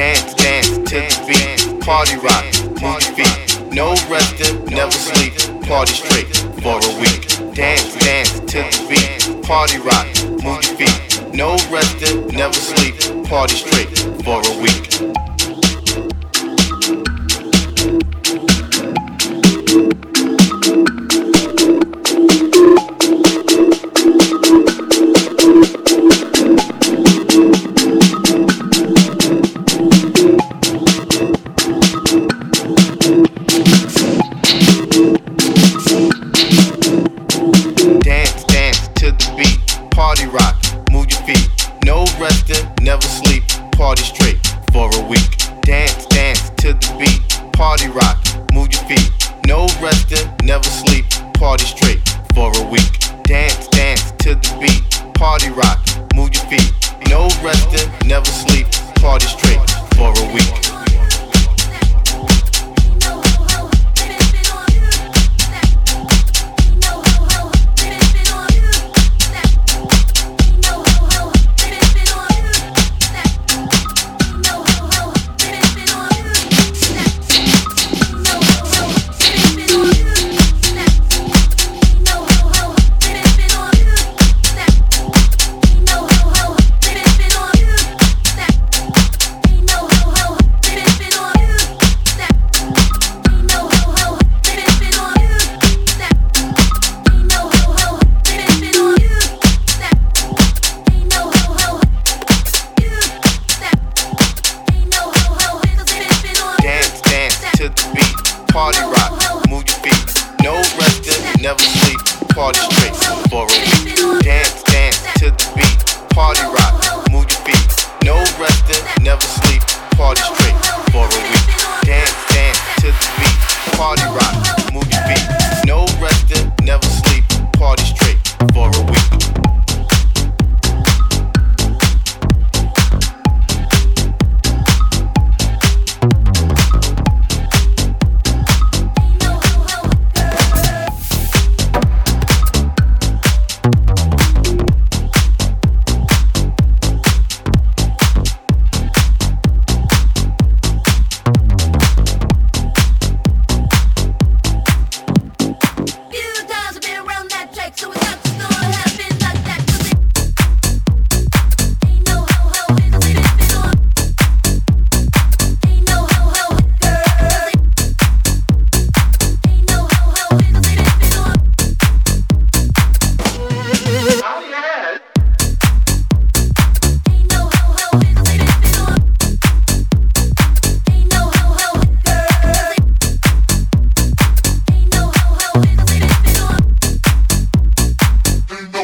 Dance, dance to the beat. Party rock, move your feet. No resting, never sleep. Party straight for a week. Dance, dance to the beat. Party rock, move your feet. No resting, never sleep. Party straight for a week.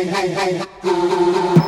hey, hey, hey.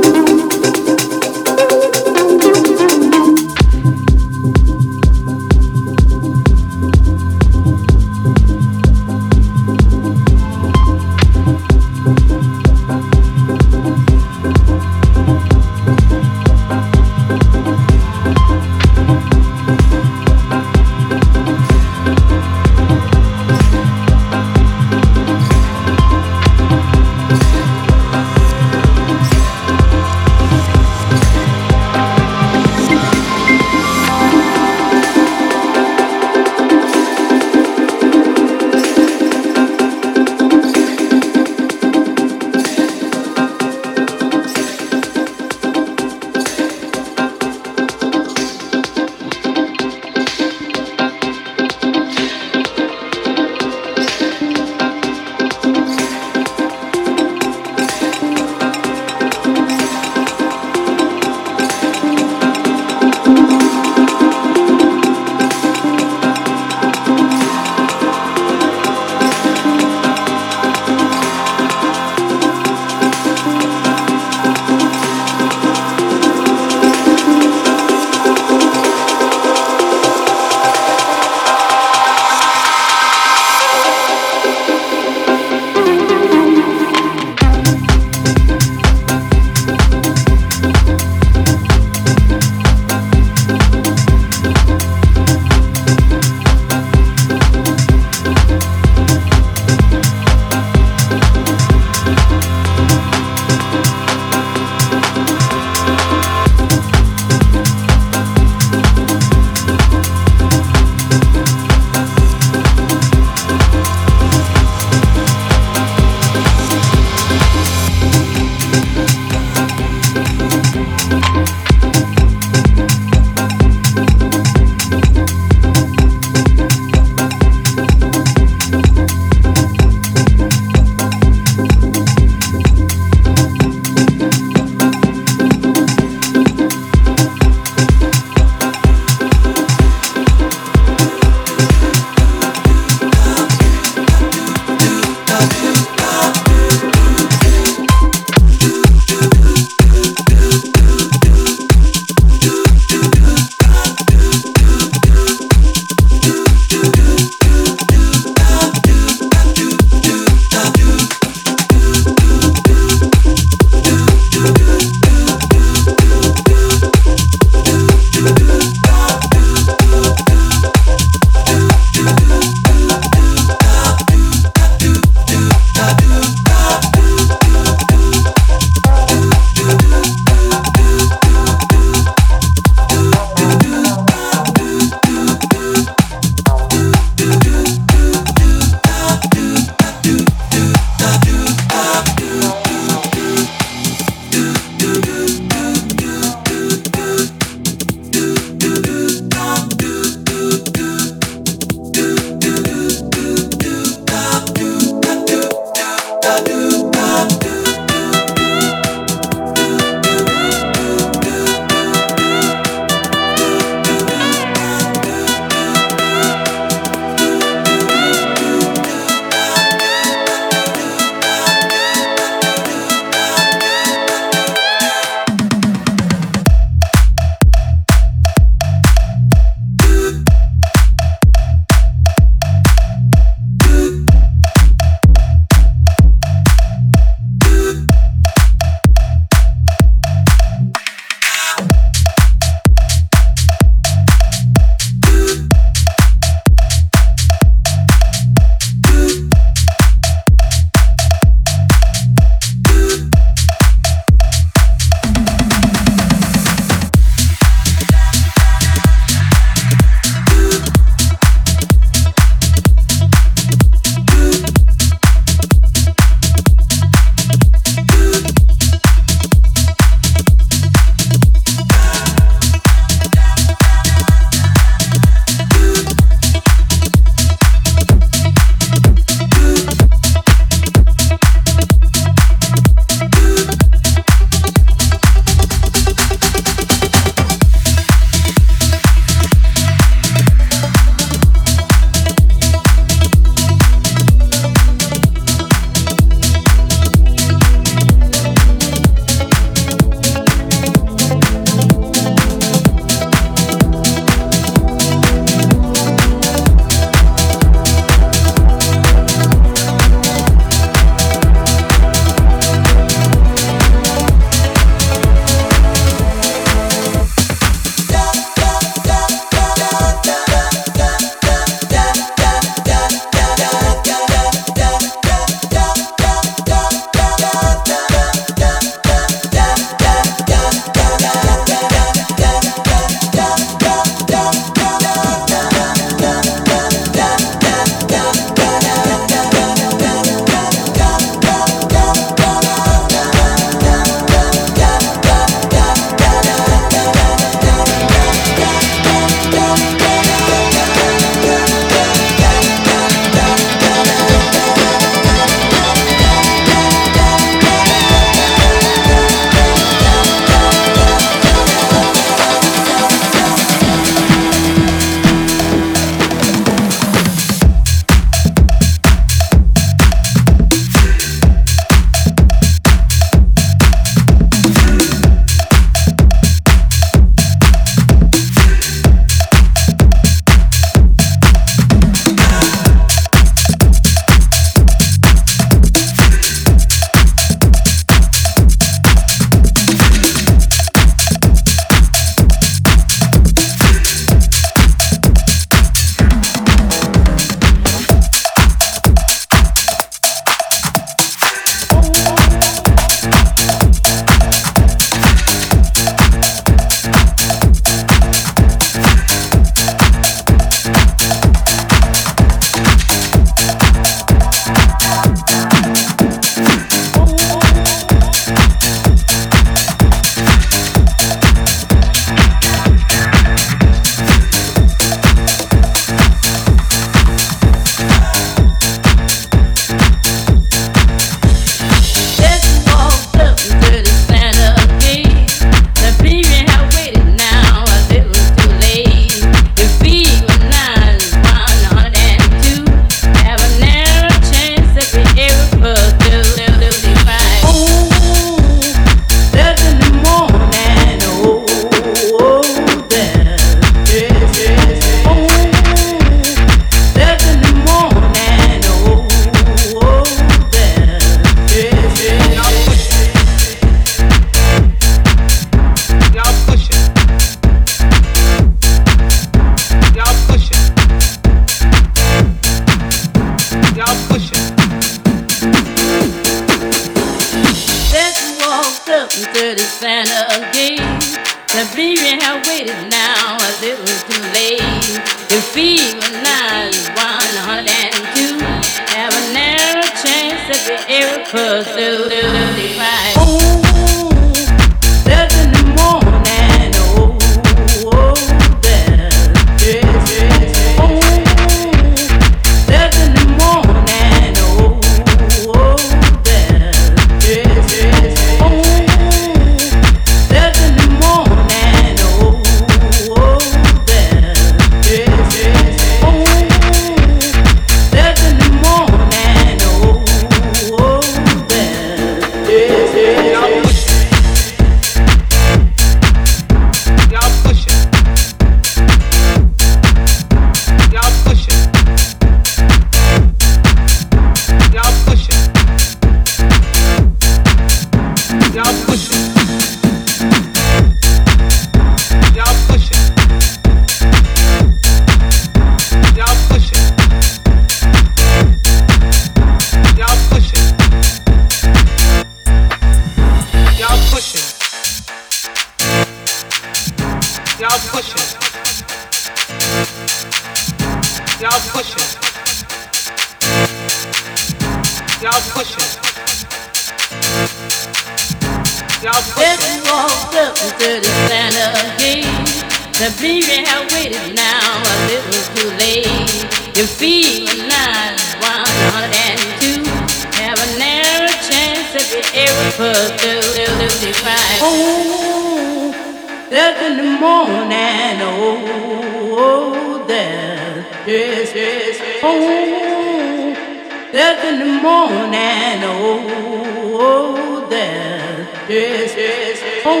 yes, yes, yes. Oh,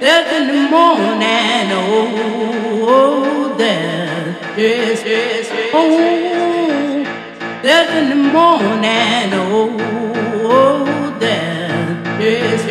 there's in the morning, oh, there, yes, yes, yes. Oh, there's in the morning, oh, oh there, yes.